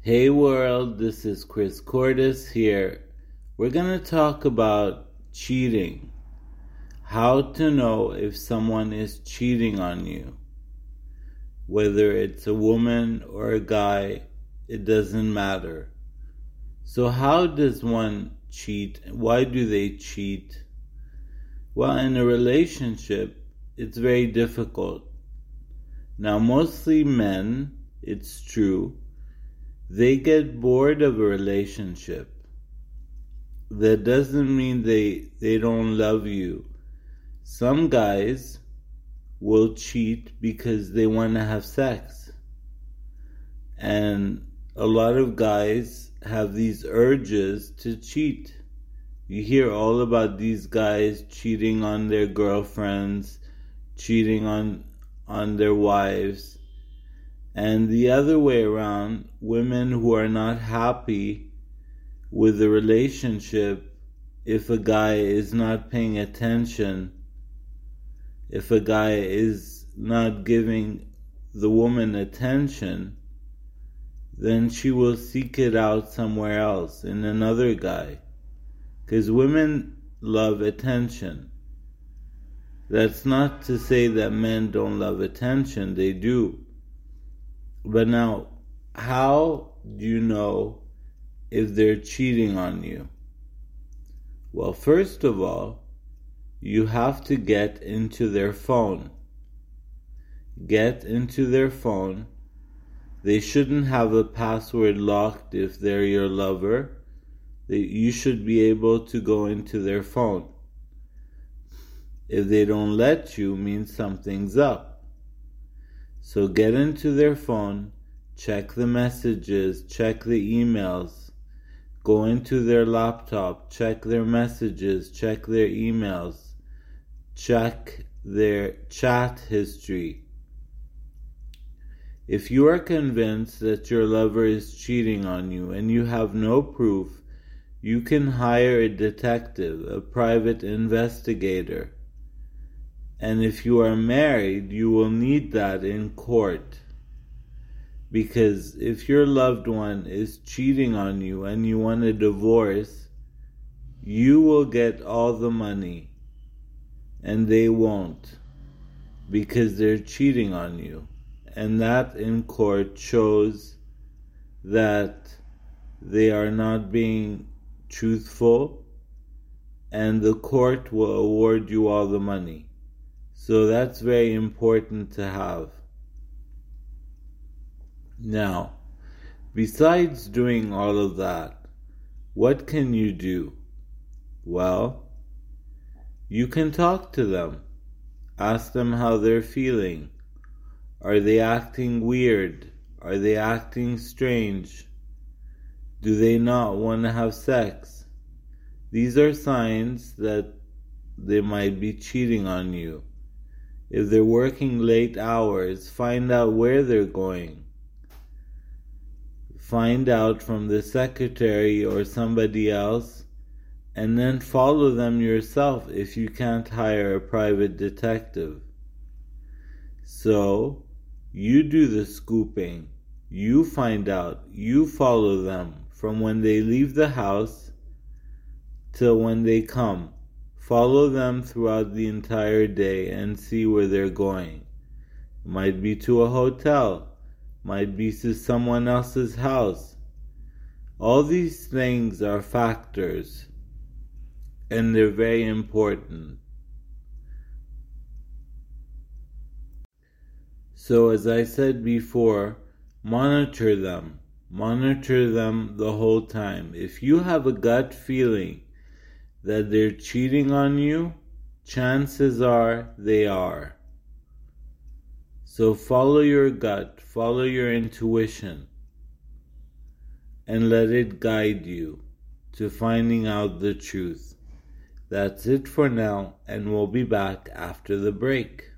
Hey world, this is Chris Cordis here. We're going to talk about cheating. How to know if someone is cheating on you. Whether it's a woman or a guy, it doesn't matter. So, how does one cheat? Why do they cheat? Well, in a relationship, it's very difficult. Now, mostly men, it's true they get bored of a relationship. That doesn't mean they they don't love you. Some guys will cheat because they want to have sex. And a lot of guys have these urges to cheat. You hear all about these guys cheating on their girlfriends, cheating on on their wives and the other way around, women who are not happy with the relationship, if a guy is not paying attention, if a guy is not giving the woman attention, then she will seek it out somewhere else in another guy. Because women love attention. That's not to say that men don't love attention, they do. But now, how do you know if they're cheating on you? Well, first of all, you have to get into their phone. Get into their phone. They shouldn't have a password locked if they're your lover. You should be able to go into their phone. If they don't let you, means something's up. So get into their phone, check the messages, check the emails, go into their laptop, check their messages, check their emails, check their chat history. If you are convinced that your lover is cheating on you and you have no proof, you can hire a detective, a private investigator and if you are married, you will need that in court. Because if your loved one is cheating on you and you want a divorce, you will get all the money and they won't because they're cheating on you. And that in court shows that they are not being truthful and the court will award you all the money. So that's very important to have. Now, besides doing all of that, what can you do? Well, you can talk to them. Ask them how they're feeling. Are they acting weird? Are they acting strange? Do they not want to have sex? These are signs that they might be cheating on you. If they're working late hours, find out where they're going. Find out from the secretary or somebody else, and then follow them yourself if you can't hire a private detective. So, you do the scooping. You find out. You follow them from when they leave the house till when they come. Follow them throughout the entire day and see where they're going. Might be to a hotel, might be to someone else's house. All these things are factors and they're very important. So, as I said before, monitor them. Monitor them the whole time. If you have a gut feeling that they're cheating on you, chances are they are. So follow your gut, follow your intuition, and let it guide you to finding out the truth. That's it for now, and we'll be back after the break.